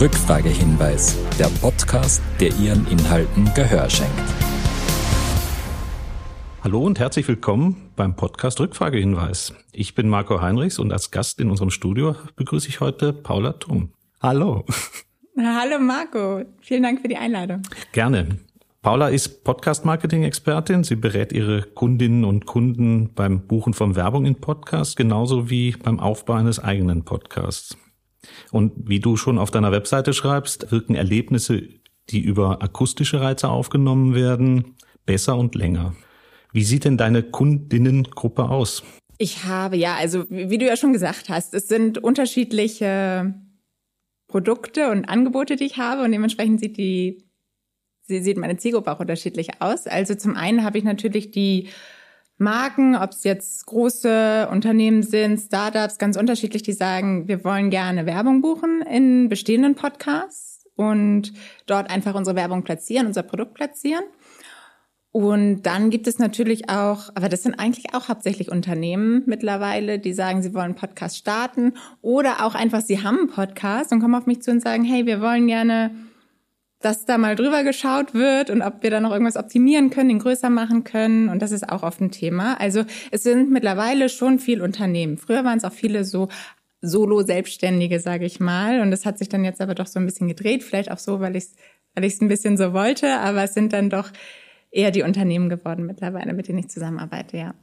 Rückfragehinweis, der Podcast, der Ihren Inhalten Gehör schenkt. Hallo und herzlich willkommen beim Podcast Rückfragehinweis. Ich bin Marco Heinrichs und als Gast in unserem Studio begrüße ich heute Paula Thum. Hallo. Hallo Marco, vielen Dank für die Einladung. Gerne. Paula ist Podcast-Marketing-Expertin. Sie berät ihre Kundinnen und Kunden beim Buchen von Werbung in Podcasts, genauso wie beim Aufbau eines eigenen Podcasts. Und wie du schon auf deiner Webseite schreibst, wirken Erlebnisse, die über akustische Reize aufgenommen werden, besser und länger. Wie sieht denn deine Kundinnengruppe aus? Ich habe, ja, also wie du ja schon gesagt hast, es sind unterschiedliche Produkte und Angebote, die ich habe und dementsprechend sieht die, sie sieht meine Zielgruppe auch unterschiedlich aus. Also zum einen habe ich natürlich die Marken, ob es jetzt große Unternehmen sind, Startups, ganz unterschiedlich, die sagen, wir wollen gerne Werbung buchen in bestehenden Podcasts und dort einfach unsere Werbung platzieren, unser Produkt platzieren. Und dann gibt es natürlich auch, aber das sind eigentlich auch hauptsächlich Unternehmen mittlerweile, die sagen, sie wollen Podcast starten oder auch einfach, sie haben einen Podcast und kommen auf mich zu und sagen, hey, wir wollen gerne dass da mal drüber geschaut wird und ob wir da noch irgendwas optimieren können, den größer machen können. Und das ist auch oft ein Thema. Also es sind mittlerweile schon viel Unternehmen. Früher waren es auch viele so Solo-Selbstständige, sage ich mal. Und das hat sich dann jetzt aber doch so ein bisschen gedreht. Vielleicht auch so, weil ich es weil ein bisschen so wollte. Aber es sind dann doch eher die Unternehmen geworden mittlerweile, mit denen ich zusammenarbeite, ja.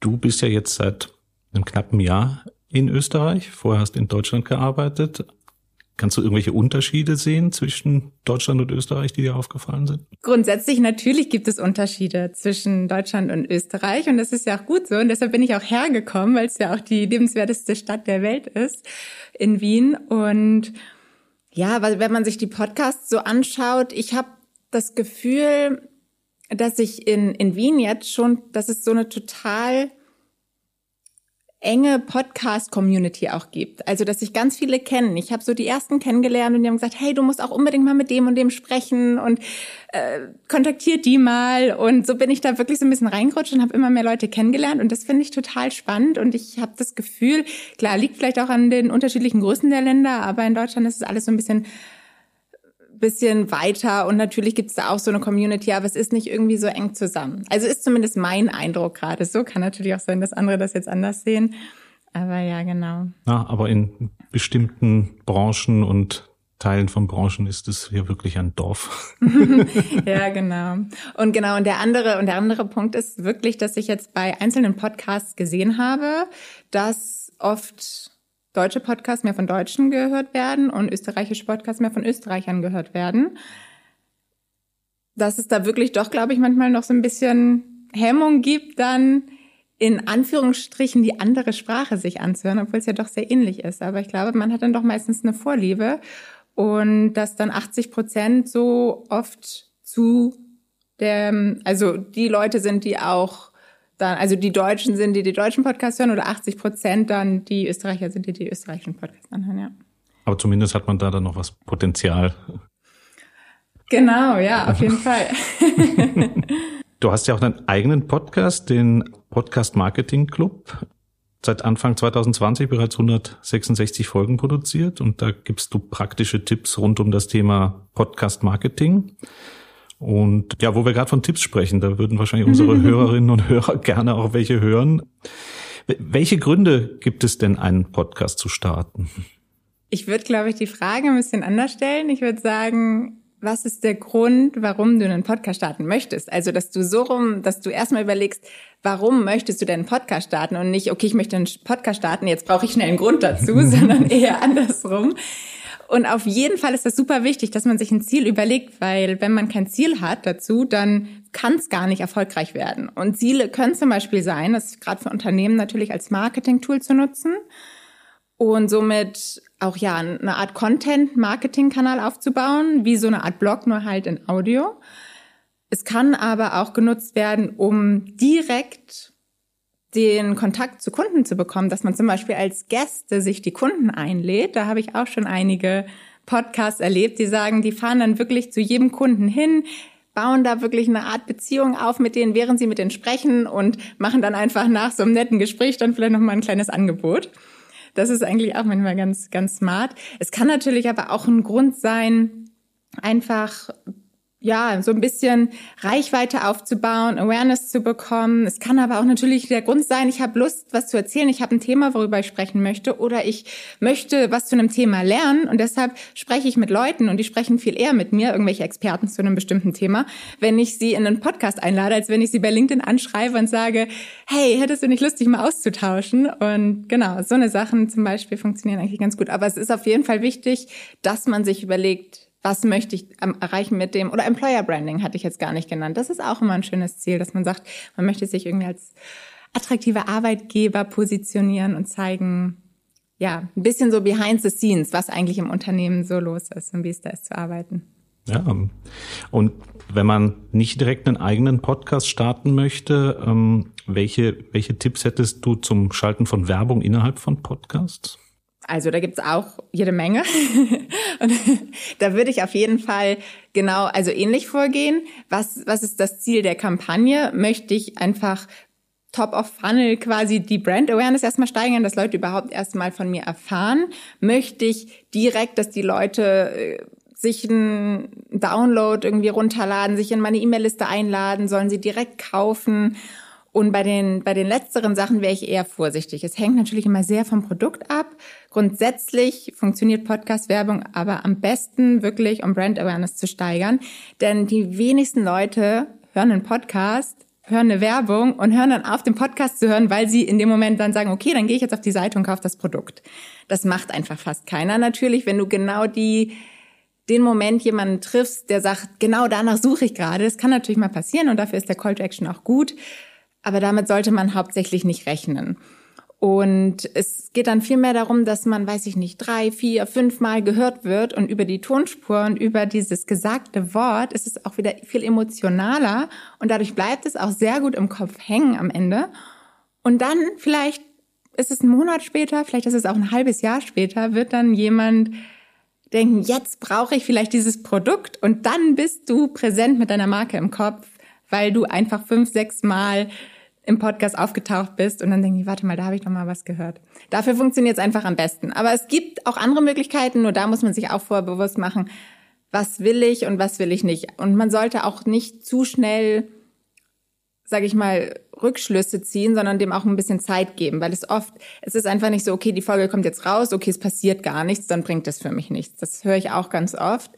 Du bist ja jetzt seit einem knappen Jahr in Österreich. Vorher hast du in Deutschland gearbeitet. Kannst du irgendwelche Unterschiede sehen zwischen Deutschland und Österreich, die dir aufgefallen sind? Grundsätzlich natürlich gibt es Unterschiede zwischen Deutschland und Österreich und das ist ja auch gut so und deshalb bin ich auch hergekommen, weil es ja auch die lebenswerteste Stadt der Welt ist in Wien und ja, weil wenn man sich die Podcasts so anschaut, ich habe das Gefühl, dass ich in in Wien jetzt schon, dass es so eine total enge Podcast-Community auch gibt. Also, dass sich ganz viele kennen. Ich habe so die ersten kennengelernt und die haben gesagt, hey, du musst auch unbedingt mal mit dem und dem sprechen und äh, kontaktiert die mal. Und so bin ich da wirklich so ein bisschen reingerutscht und habe immer mehr Leute kennengelernt. Und das finde ich total spannend. Und ich habe das Gefühl, klar, liegt vielleicht auch an den unterschiedlichen Größen der Länder, aber in Deutschland ist es alles so ein bisschen bisschen weiter und natürlich gibt es da auch so eine Community, aber es ist nicht irgendwie so eng zusammen. Also ist zumindest mein Eindruck gerade. So kann natürlich auch sein, dass andere das jetzt anders sehen. Aber ja, genau. Ja, aber in bestimmten Branchen und Teilen von Branchen ist es hier wirklich ein Dorf. ja, genau. Und genau, und der andere, und der andere Punkt ist wirklich, dass ich jetzt bei einzelnen Podcasts gesehen habe, dass oft deutsche Podcasts mehr von Deutschen gehört werden und österreichische Podcasts mehr von Österreichern gehört werden. Dass es da wirklich doch, glaube ich, manchmal noch so ein bisschen Hemmung gibt, dann in Anführungsstrichen die andere Sprache sich anzuhören, obwohl es ja doch sehr ähnlich ist. Aber ich glaube, man hat dann doch meistens eine Vorliebe und dass dann 80 Prozent so oft zu dem, also die Leute sind, die auch dann, also die Deutschen sind, die die deutschen Podcasts hören oder 80 Prozent dann die Österreicher sind, die die österreichischen Podcasts anhören, ja. Aber zumindest hat man da dann noch was Potenzial. Genau, ja, auf jeden Fall. du hast ja auch deinen eigenen Podcast, den Podcast Marketing Club. Seit Anfang 2020 bereits 166 Folgen produziert und da gibst du praktische Tipps rund um das Thema Podcast Marketing. Und ja, wo wir gerade von Tipps sprechen, da würden wahrscheinlich unsere Hörerinnen und Hörer gerne auch welche hören. Welche Gründe gibt es denn, einen Podcast zu starten? Ich würde, glaube ich, die Frage ein bisschen anders stellen. Ich würde sagen, was ist der Grund, warum du einen Podcast starten möchtest? Also, dass du so rum, dass du erstmal überlegst, warum möchtest du denn einen Podcast starten und nicht, okay, ich möchte einen Podcast starten, jetzt brauche ich schnell einen Grund dazu, sondern eher andersrum. Und auf jeden Fall ist das super wichtig, dass man sich ein Ziel überlegt, weil wenn man kein Ziel hat dazu, dann kann es gar nicht erfolgreich werden. Und Ziele können zum Beispiel sein, das gerade für Unternehmen natürlich als Marketing-Tool zu nutzen und somit auch ja eine Art Content-Marketing-Kanal aufzubauen, wie so eine Art Blog, nur halt in Audio. Es kann aber auch genutzt werden, um direkt den Kontakt zu Kunden zu bekommen, dass man zum Beispiel als Gäste sich die Kunden einlädt. Da habe ich auch schon einige Podcasts erlebt, die sagen, die fahren dann wirklich zu jedem Kunden hin, bauen da wirklich eine Art Beziehung auf mit denen, während sie mit denen sprechen und machen dann einfach nach so einem netten Gespräch dann vielleicht noch mal ein kleines Angebot. Das ist eigentlich auch manchmal ganz, ganz smart. Es kann natürlich aber auch ein Grund sein, einfach ja, so ein bisschen Reichweite aufzubauen, Awareness zu bekommen. Es kann aber auch natürlich der Grund sein, ich habe Lust, was zu erzählen, ich habe ein Thema, worüber ich sprechen möchte, oder ich möchte was zu einem Thema lernen und deshalb spreche ich mit Leuten und die sprechen viel eher mit mir, irgendwelche Experten zu einem bestimmten Thema, wenn ich sie in einen Podcast einlade, als wenn ich sie bei LinkedIn anschreibe und sage, hey, hättest du nicht Lust, dich mal auszutauschen? Und genau, so eine Sachen zum Beispiel funktionieren eigentlich ganz gut. Aber es ist auf jeden Fall wichtig, dass man sich überlegt, was möchte ich erreichen mit dem, oder Employer Branding hatte ich jetzt gar nicht genannt. Das ist auch immer ein schönes Ziel, dass man sagt, man möchte sich irgendwie als attraktiver Arbeitgeber positionieren und zeigen, ja, ein bisschen so behind the scenes, was eigentlich im Unternehmen so los ist und wie es da ist zu arbeiten. Ja, und wenn man nicht direkt einen eigenen Podcast starten möchte, ähm, welche, welche Tipps hättest du zum Schalten von Werbung innerhalb von Podcasts? Also da gibt's auch jede Menge. Und da würde ich auf jeden Fall genau, also ähnlich vorgehen. Was, was ist das Ziel der Kampagne? Möchte ich einfach Top of Funnel quasi die Brand Awareness erstmal steigern, dass Leute überhaupt erstmal von mir erfahren? Möchte ich direkt, dass die Leute äh, sich einen Download irgendwie runterladen, sich in meine E-Mail-Liste einladen, sollen sie direkt kaufen? Und bei den, bei den letzteren Sachen wäre ich eher vorsichtig. Es hängt natürlich immer sehr vom Produkt ab. Grundsätzlich funktioniert Podcast-Werbung aber am besten wirklich, um Brand Awareness zu steigern. Denn die wenigsten Leute hören einen Podcast, hören eine Werbung und hören dann auf, den Podcast zu hören, weil sie in dem Moment dann sagen, okay, dann gehe ich jetzt auf die Seite und kaufe das Produkt. Das macht einfach fast keiner natürlich, wenn du genau die den Moment jemanden triffst, der sagt, genau danach suche ich gerade. Das kann natürlich mal passieren und dafür ist der Call to Action auch gut. Aber damit sollte man hauptsächlich nicht rechnen. Und es geht dann vielmehr darum, dass man, weiß ich nicht, drei, vier, fünf Mal gehört wird und über die Tonspur und über dieses gesagte Wort ist es auch wieder viel emotionaler und dadurch bleibt es auch sehr gut im Kopf hängen am Ende. Und dann vielleicht ist es ein Monat später, vielleicht ist es auch ein halbes Jahr später, wird dann jemand denken, jetzt brauche ich vielleicht dieses Produkt und dann bist du präsent mit deiner Marke im Kopf weil du einfach fünf, sechs Mal im Podcast aufgetaucht bist und dann denke ich, warte mal, da habe ich doch mal was gehört. Dafür funktioniert es einfach am besten. Aber es gibt auch andere Möglichkeiten, nur da muss man sich auch vorher bewusst machen, was will ich und was will ich nicht. Und man sollte auch nicht zu schnell, sage ich mal, Rückschlüsse ziehen, sondern dem auch ein bisschen Zeit geben, weil es oft, es ist einfach nicht so, okay, die Folge kommt jetzt raus, okay, es passiert gar nichts, dann bringt das für mich nichts. Das höre ich auch ganz oft.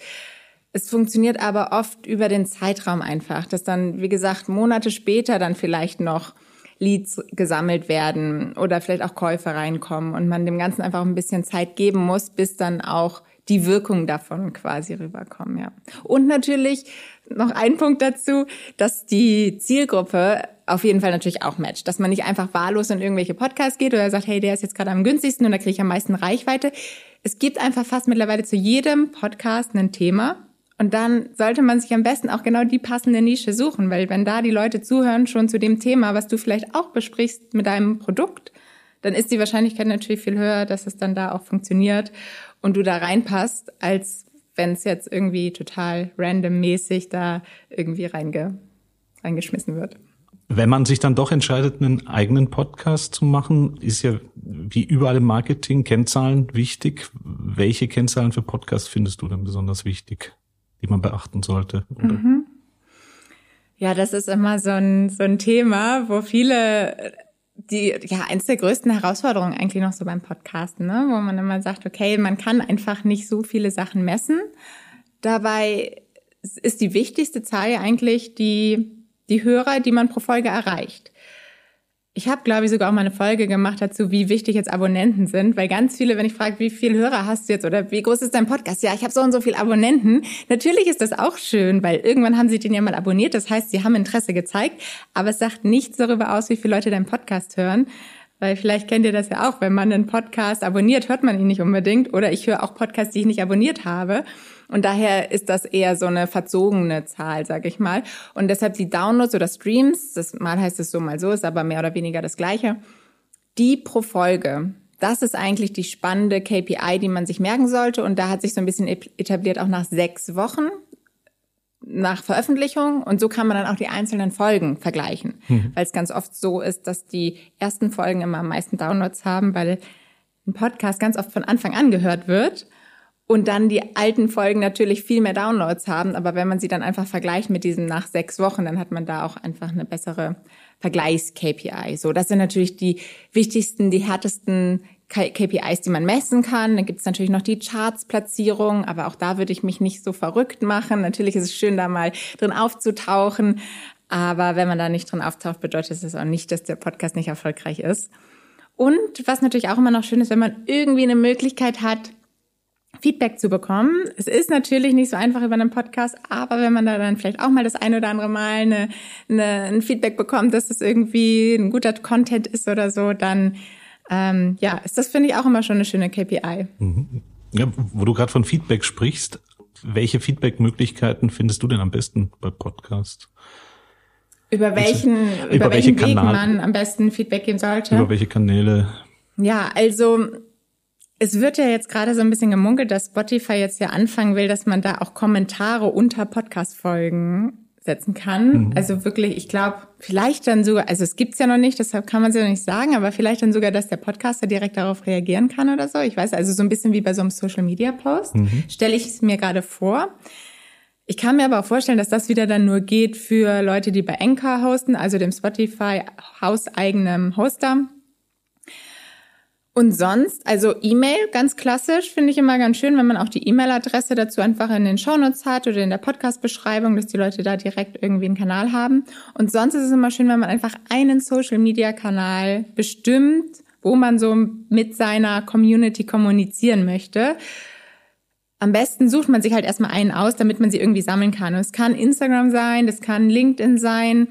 Es funktioniert aber oft über den Zeitraum einfach, dass dann, wie gesagt, Monate später dann vielleicht noch Leads gesammelt werden oder vielleicht auch Käufer reinkommen und man dem Ganzen einfach ein bisschen Zeit geben muss, bis dann auch die Wirkung davon quasi rüberkommen, ja. Und natürlich noch ein Punkt dazu, dass die Zielgruppe auf jeden Fall natürlich auch matcht, dass man nicht einfach wahllos in irgendwelche Podcasts geht oder sagt, hey, der ist jetzt gerade am günstigsten und da kriege ich am meisten Reichweite. Es gibt einfach fast mittlerweile zu jedem Podcast ein Thema und dann sollte man sich am besten auch genau die passende Nische suchen, weil wenn da die Leute zuhören schon zu dem Thema, was du vielleicht auch besprichst mit deinem Produkt, dann ist die Wahrscheinlichkeit natürlich viel höher, dass es dann da auch funktioniert und du da reinpasst, als wenn es jetzt irgendwie total randommäßig da irgendwie reinge, reingeschmissen wird. Wenn man sich dann doch entscheidet, einen eigenen Podcast zu machen, ist ja wie überall im Marketing Kennzahlen wichtig. Welche Kennzahlen für Podcasts findest du denn besonders wichtig? Die man beachten sollte? Mhm. Ja, das ist immer so ein, so ein Thema, wo viele die ja eins der größten Herausforderungen eigentlich noch so beim Podcasten, ne? wo man immer sagt, okay, man kann einfach nicht so viele Sachen messen. Dabei ist die wichtigste Zahl eigentlich die die Hörer, die man pro Folge erreicht. Ich habe, glaube ich, sogar auch mal eine Folge gemacht dazu, wie wichtig jetzt Abonnenten sind, weil ganz viele, wenn ich frage, wie viele Hörer hast du jetzt oder wie groß ist dein Podcast? Ja, ich habe so und so viele Abonnenten. Natürlich ist das auch schön, weil irgendwann haben sie den ja mal abonniert. Das heißt, sie haben Interesse gezeigt, aber es sagt nichts darüber aus, wie viele Leute deinen Podcast hören. Weil vielleicht kennt ihr das ja auch, wenn man einen Podcast abonniert, hört man ihn nicht unbedingt. Oder ich höre auch Podcasts, die ich nicht abonniert habe. Und daher ist das eher so eine verzogene Zahl, sage ich mal. Und deshalb die Downloads oder Streams, das mal heißt es so, mal so, ist aber mehr oder weniger das Gleiche. Die pro Folge, das ist eigentlich die spannende KPI, die man sich merken sollte. Und da hat sich so ein bisschen etabliert auch nach sechs Wochen nach Veröffentlichung und so kann man dann auch die einzelnen Folgen vergleichen, mhm. weil es ganz oft so ist, dass die ersten Folgen immer am meisten Downloads haben, weil ein Podcast ganz oft von Anfang an gehört wird und dann die alten Folgen natürlich viel mehr Downloads haben. Aber wenn man sie dann einfach vergleicht mit diesem nach sechs Wochen, dann hat man da auch einfach eine bessere Vergleichs-KPI. So, das sind natürlich die wichtigsten, die härtesten KPIs, die man messen kann. Dann gibt es natürlich noch die Charts-Platzierung, aber auch da würde ich mich nicht so verrückt machen. Natürlich ist es schön, da mal drin aufzutauchen. Aber wenn man da nicht drin auftaucht, bedeutet das auch nicht, dass der Podcast nicht erfolgreich ist. Und was natürlich auch immer noch schön ist, wenn man irgendwie eine Möglichkeit hat, Feedback zu bekommen. Es ist natürlich nicht so einfach über einen Podcast, aber wenn man da dann vielleicht auch mal das ein oder andere Mal eine, eine, ein Feedback bekommt, dass es irgendwie ein guter Content ist oder so, dann ähm, ja, ist das finde ich auch immer schon eine schöne KPI. Mhm. Ja, wo du gerade von Feedback sprichst, welche Feedback-Möglichkeiten findest du denn am besten bei Podcasts? Über welchen, über, über welchen Weg man am besten Feedback geben sollte? Über welche Kanäle? Ja, also es wird ja jetzt gerade so ein bisschen gemunkelt, dass Spotify jetzt ja anfangen will, dass man da auch Kommentare unter Podcast-Folgen setzen kann. Mhm. Also wirklich, ich glaube, vielleicht dann sogar, also es gibt's ja noch nicht, deshalb kann man es ja noch nicht sagen, aber vielleicht dann sogar, dass der Podcaster direkt darauf reagieren kann oder so. Ich weiß, also so ein bisschen wie bei so einem Social-Media-Post, mhm. stelle ich es mir gerade vor. Ich kann mir aber auch vorstellen, dass das wieder dann nur geht für Leute, die bei Anchor hosten, also dem Spotify hauseigenen Hoster. Und sonst, also E-Mail, ganz klassisch, finde ich immer ganz schön, wenn man auch die E-Mail-Adresse dazu einfach in den Shownotes hat oder in der Podcast-Beschreibung, dass die Leute da direkt irgendwie einen Kanal haben. Und sonst ist es immer schön, wenn man einfach einen Social-Media-Kanal bestimmt, wo man so mit seiner Community kommunizieren möchte. Am besten sucht man sich halt erstmal einen aus, damit man sie irgendwie sammeln kann. Und es kann Instagram sein, das kann LinkedIn sein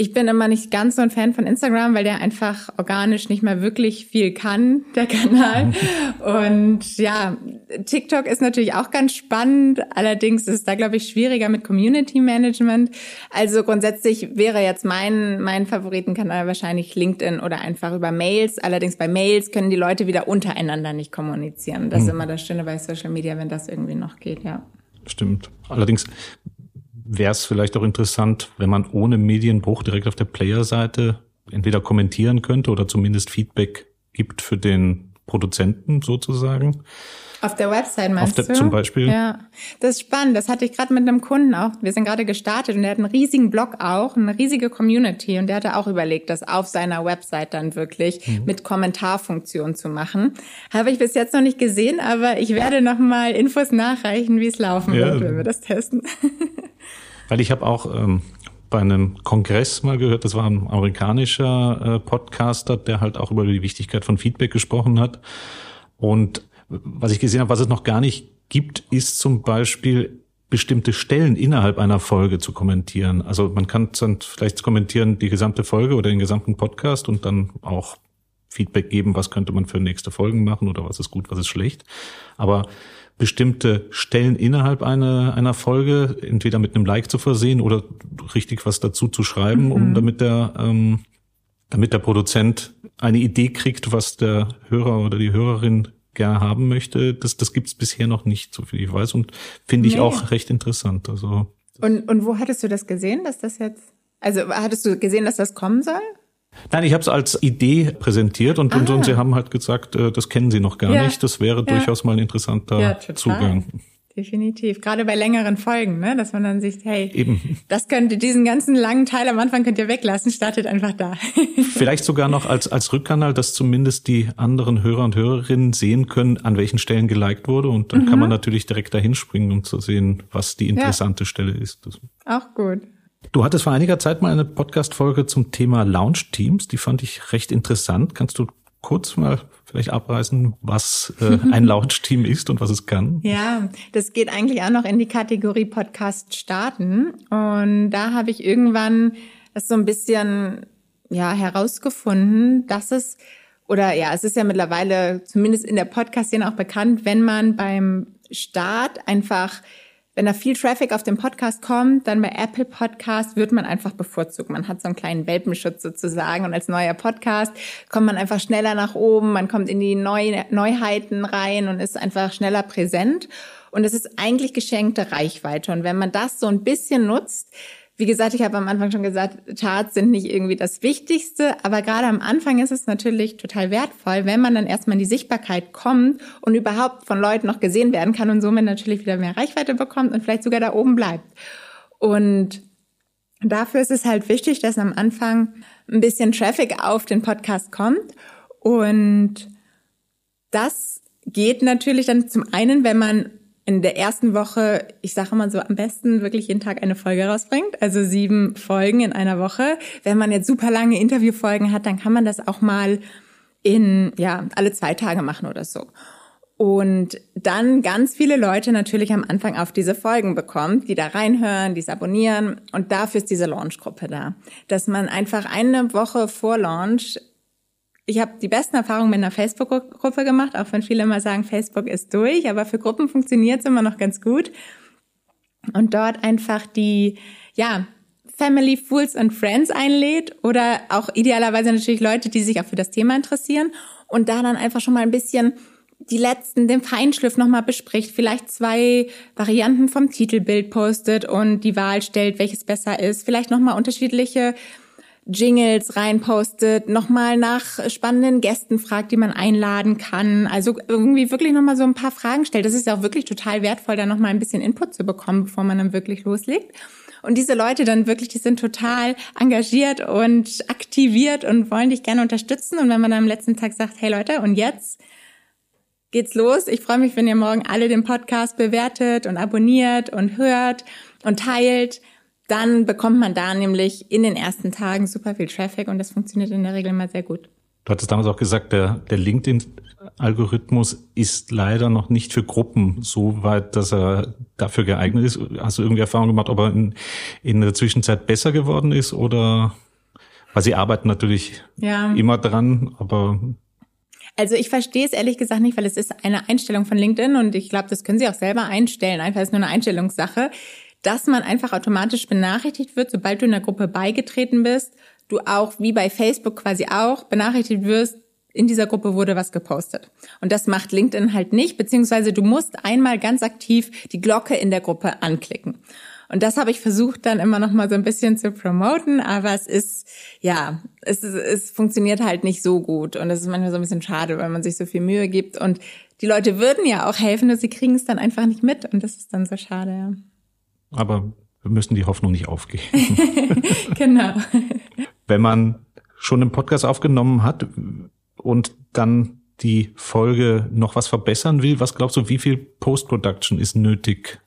ich bin immer nicht ganz so ein Fan von Instagram, weil der einfach organisch nicht mehr wirklich viel kann, der Kanal. Und ja, TikTok ist natürlich auch ganz spannend. Allerdings ist es da, glaube ich, schwieriger mit Community Management. Also grundsätzlich wäre jetzt mein, mein Favoritenkanal wahrscheinlich LinkedIn oder einfach über Mails. Allerdings bei Mails können die Leute wieder untereinander nicht kommunizieren. Das ist hm. immer das Schöne bei Social Media, wenn das irgendwie noch geht, ja. Stimmt. Allerdings wäre es vielleicht auch interessant, wenn man ohne Medienbruch direkt auf der Player-Seite entweder kommentieren könnte oder zumindest Feedback gibt für den Produzenten sozusagen. Auf der Website meinst auf der, du? Zum Beispiel. Ja, das ist spannend. Das hatte ich gerade mit einem Kunden auch. Wir sind gerade gestartet und der hat einen riesigen Blog auch, eine riesige Community und der hatte auch überlegt, das auf seiner Website dann wirklich mhm. mit Kommentarfunktion zu machen. Habe ich bis jetzt noch nicht gesehen, aber ich werde noch mal Infos nachreichen, wie es laufen ja. wird, wenn wir das testen. Weil ich habe auch ähm, bei einem Kongress mal gehört, das war ein amerikanischer äh, Podcaster, der halt auch über die Wichtigkeit von Feedback gesprochen hat. Und was ich gesehen habe, was es noch gar nicht gibt, ist zum Beispiel bestimmte Stellen innerhalb einer Folge zu kommentieren. Also man kann dann vielleicht kommentieren die gesamte Folge oder den gesamten Podcast und dann auch Feedback geben, was könnte man für nächste Folgen machen oder was ist gut, was ist schlecht. Aber bestimmte Stellen innerhalb einer, einer Folge entweder mit einem Like zu versehen oder richtig was dazu zu schreiben, mhm. um damit der, ähm, damit der Produzent eine Idee kriegt, was der Hörer oder die Hörerin gerne haben möchte, das, das gibt's bisher noch nicht, so viel ich weiß, und finde ich nee. auch recht interessant. Also und, und wo hattest du das gesehen, dass das jetzt, also hattest du gesehen, dass das kommen soll? Nein, ich habe es als Idee präsentiert und, ah. und, und, sie haben halt gesagt, äh, das kennen sie noch gar ja. nicht. Das wäre ja. durchaus mal ein interessanter ja, Zugang. Definitiv. Gerade bei längeren Folgen, ne? dass man dann sich, hey, Eben. das könnte diesen ganzen langen Teil am Anfang könnt ihr weglassen, startet einfach da. Vielleicht sogar noch als, als Rückkanal, dass zumindest die anderen Hörer und Hörerinnen sehen können, an welchen Stellen geliked wurde. Und dann mhm. kann man natürlich direkt dahin springen, um zu sehen, was die interessante ja. Stelle ist. Auch gut. Du hattest vor einiger Zeit mal eine Podcast-Folge zum Thema Launch-Teams. Die fand ich recht interessant. Kannst du kurz mal vielleicht abreißen, was äh, ein Launch-Team ist und was es kann? Ja, das geht eigentlich auch noch in die Kategorie Podcast starten. Und da habe ich irgendwann das so ein bisschen ja herausgefunden, dass es oder ja, es ist ja mittlerweile zumindest in der Podcast-Szene auch bekannt, wenn man beim Start einfach wenn da viel Traffic auf den Podcast kommt, dann bei Apple Podcast wird man einfach bevorzugt. Man hat so einen kleinen Welpenschutz sozusagen und als neuer Podcast kommt man einfach schneller nach oben, man kommt in die Neu Neuheiten rein und ist einfach schneller präsent. Und es ist eigentlich geschenkte Reichweite. Und wenn man das so ein bisschen nutzt, wie gesagt, ich habe am Anfang schon gesagt, Charts sind nicht irgendwie das Wichtigste, aber gerade am Anfang ist es natürlich total wertvoll, wenn man dann erstmal in die Sichtbarkeit kommt und überhaupt von Leuten noch gesehen werden kann und somit natürlich wieder mehr Reichweite bekommt und vielleicht sogar da oben bleibt. Und dafür ist es halt wichtig, dass am Anfang ein bisschen Traffic auf den Podcast kommt und das geht natürlich dann zum einen, wenn man in der ersten Woche, ich sage mal so, am besten wirklich jeden Tag eine Folge rausbringt, also sieben Folgen in einer Woche. Wenn man jetzt super lange Interviewfolgen hat, dann kann man das auch mal in, ja, alle zwei Tage machen oder so. Und dann ganz viele Leute natürlich am Anfang auf diese Folgen bekommt, die da reinhören, die es abonnieren. Und dafür ist diese Launchgruppe da. Dass man einfach eine Woche vor Launch ich habe die besten Erfahrungen mit einer Facebook-Gruppe gemacht, auch wenn viele immer sagen, Facebook ist durch, aber für Gruppen funktioniert es immer noch ganz gut. Und dort einfach die, ja, Family, Fools and Friends einlädt oder auch idealerweise natürlich Leute, die sich auch für das Thema interessieren und da dann einfach schon mal ein bisschen die letzten, den Feinschliff nochmal bespricht, vielleicht zwei Varianten vom Titelbild postet und die Wahl stellt, welches besser ist, vielleicht nochmal unterschiedliche Jingles reinpostet, nochmal nach spannenden Gästen fragt, die man einladen kann. Also irgendwie wirklich nochmal so ein paar Fragen stellt. Das ist ja auch wirklich total wertvoll, da nochmal ein bisschen Input zu bekommen, bevor man dann wirklich loslegt. Und diese Leute dann wirklich, die sind total engagiert und aktiviert und wollen dich gerne unterstützen. Und wenn man dann am letzten Tag sagt, hey Leute, und jetzt geht's los. Ich freue mich, wenn ihr morgen alle den Podcast bewertet und abonniert und hört und teilt dann bekommt man da nämlich in den ersten Tagen super viel Traffic und das funktioniert in der Regel mal sehr gut. Du hattest damals auch gesagt, der, der LinkedIn-Algorithmus ist leider noch nicht für Gruppen so weit, dass er dafür geeignet ist. Hast du irgendwie Erfahrung gemacht, ob er in, in der Zwischenzeit besser geworden ist oder, weil sie arbeiten natürlich ja. immer dran, aber also ich verstehe es ehrlich gesagt nicht, weil es ist eine Einstellung von LinkedIn und ich glaube, das können Sie auch selber einstellen. Einfach ist nur eine Einstellungssache dass man einfach automatisch benachrichtigt wird, sobald du in der Gruppe beigetreten bist, du auch wie bei Facebook quasi auch benachrichtigt wirst, in dieser Gruppe wurde was gepostet. Und das macht LinkedIn halt nicht, beziehungsweise du musst einmal ganz aktiv die Glocke in der Gruppe anklicken. Und das habe ich versucht dann immer noch mal so ein bisschen zu promoten, aber es ist, ja, es, es funktioniert halt nicht so gut. Und es ist manchmal so ein bisschen schade, weil man sich so viel Mühe gibt. Und die Leute würden ja auch helfen, nur sie kriegen es dann einfach nicht mit. Und das ist dann so schade, ja. Aber wir müssen die Hoffnung nicht aufgeben. genau. Wenn man schon einen Podcast aufgenommen hat und dann die Folge noch was verbessern will, was glaubst du, wie viel Post-Production ist nötig,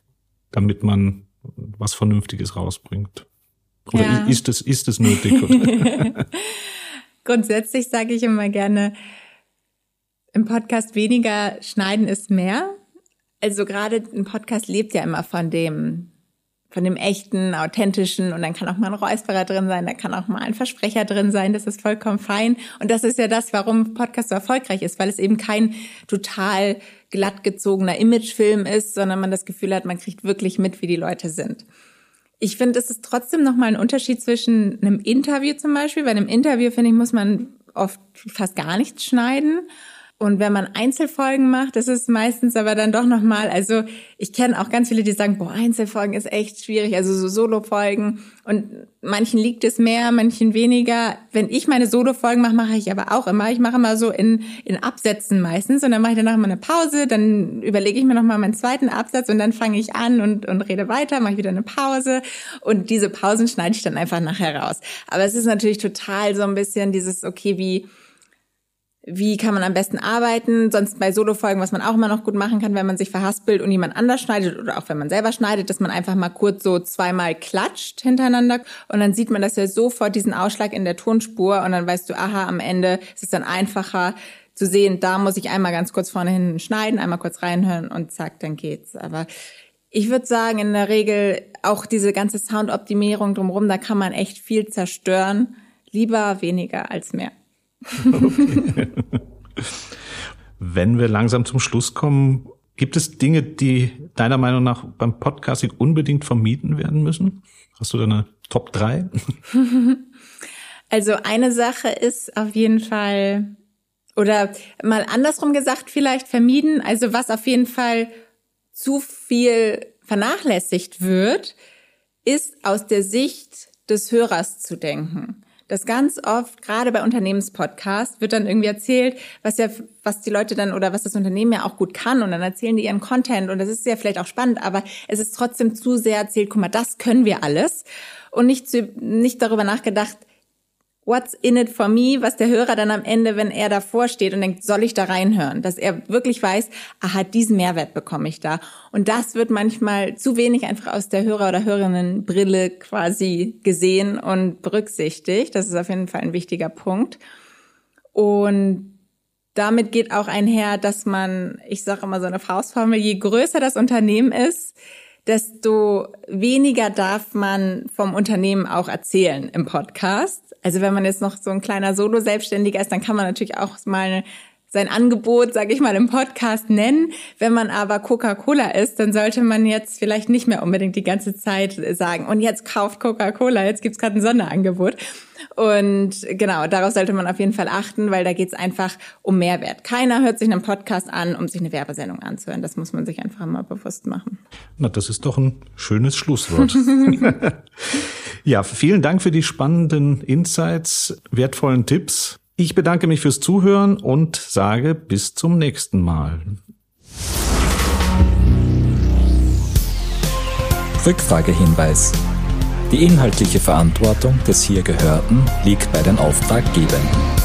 damit man was Vernünftiges rausbringt? Oder ja. ist es, ist es nötig? Grundsätzlich sage ich immer gerne, im Podcast weniger schneiden ist mehr. Also gerade ein Podcast lebt ja immer von dem, von dem echten, authentischen und dann kann auch mal ein Räusperer drin sein, da kann auch mal ein Versprecher drin sein, das ist vollkommen fein. Und das ist ja das, warum Podcast so erfolgreich ist, weil es eben kein total glatt gezogener Imagefilm ist, sondern man das Gefühl hat, man kriegt wirklich mit, wie die Leute sind. Ich finde, es ist trotzdem nochmal ein Unterschied zwischen einem Interview zum Beispiel. Bei einem Interview, finde ich, muss man oft fast gar nichts schneiden. Und wenn man Einzelfolgen macht, ist es meistens aber dann doch nochmal, also ich kenne auch ganz viele, die sagen, boah, Einzelfolgen ist echt schwierig, also so Solo-Folgen. Und manchen liegt es mehr, manchen weniger. Wenn ich meine Solo-Folgen mache, mache ich aber auch immer. Ich mache immer so in, in Absätzen meistens und dann mache ich danach mal eine Pause, dann überlege ich mir nochmal meinen zweiten Absatz und dann fange ich an und, und rede weiter, mache ich wieder eine Pause und diese Pausen schneide ich dann einfach nachher raus. Aber es ist natürlich total so ein bisschen dieses, okay, wie wie kann man am besten arbeiten. Sonst bei Solo-Folgen, was man auch immer noch gut machen kann, wenn man sich verhaspelt und jemand anders schneidet oder auch wenn man selber schneidet, dass man einfach mal kurz so zweimal klatscht hintereinander und dann sieht man das ja sofort diesen Ausschlag in der Tonspur und dann weißt du, aha, am Ende ist es dann einfacher zu sehen, da muss ich einmal ganz kurz vorne hin schneiden, einmal kurz reinhören und zack, dann geht's. Aber ich würde sagen, in der Regel auch diese ganze Soundoptimierung drumherum, da kann man echt viel zerstören. Lieber weniger als mehr. Wenn wir langsam zum Schluss kommen, gibt es Dinge, die deiner Meinung nach beim Podcasting unbedingt vermieden werden müssen? Hast du da eine Top 3? Also eine Sache ist auf jeden Fall, oder mal andersrum gesagt, vielleicht vermieden, also was auf jeden Fall zu viel vernachlässigt wird, ist aus der Sicht des Hörers zu denken. Das ganz oft, gerade bei Unternehmenspodcasts, wird dann irgendwie erzählt, was ja, was die Leute dann oder was das Unternehmen ja auch gut kann. Und dann erzählen die ihren Content. Und das ist ja vielleicht auch spannend, aber es ist trotzdem zu sehr erzählt, guck mal, das können wir alles. Und nicht, zu, nicht darüber nachgedacht, what's in it for me, was der Hörer dann am Ende, wenn er davor steht und denkt, soll ich da reinhören, dass er wirklich weiß, aha, diesen Mehrwert bekomme ich da. Und das wird manchmal zu wenig einfach aus der Hörer- oder Hörerinnenbrille quasi gesehen und berücksichtigt. Das ist auf jeden Fall ein wichtiger Punkt. Und damit geht auch einher, dass man, ich sage immer so eine Faustformel, je größer das Unternehmen ist, desto weniger darf man vom Unternehmen auch erzählen im Podcast. Also wenn man jetzt noch so ein kleiner Solo-Selbstständiger ist, dann kann man natürlich auch mal sein Angebot, sage ich mal, im Podcast nennen. Wenn man aber Coca-Cola ist, dann sollte man jetzt vielleicht nicht mehr unbedingt die ganze Zeit sagen, und jetzt kauft Coca-Cola, jetzt gibt's gerade ein Sonderangebot. Und genau, darauf sollte man auf jeden Fall achten, weil da geht's einfach um Mehrwert. Keiner hört sich einen Podcast an, um sich eine Werbesendung anzuhören. Das muss man sich einfach mal bewusst machen. Na, das ist doch ein schönes Schlusswort. ja, vielen Dank für die spannenden Insights, wertvollen Tipps. Ich bedanke mich fürs Zuhören und sage bis zum nächsten Mal. Rückfragehinweis. Die inhaltliche Verantwortung des hier Gehörten liegt bei den Auftraggebern.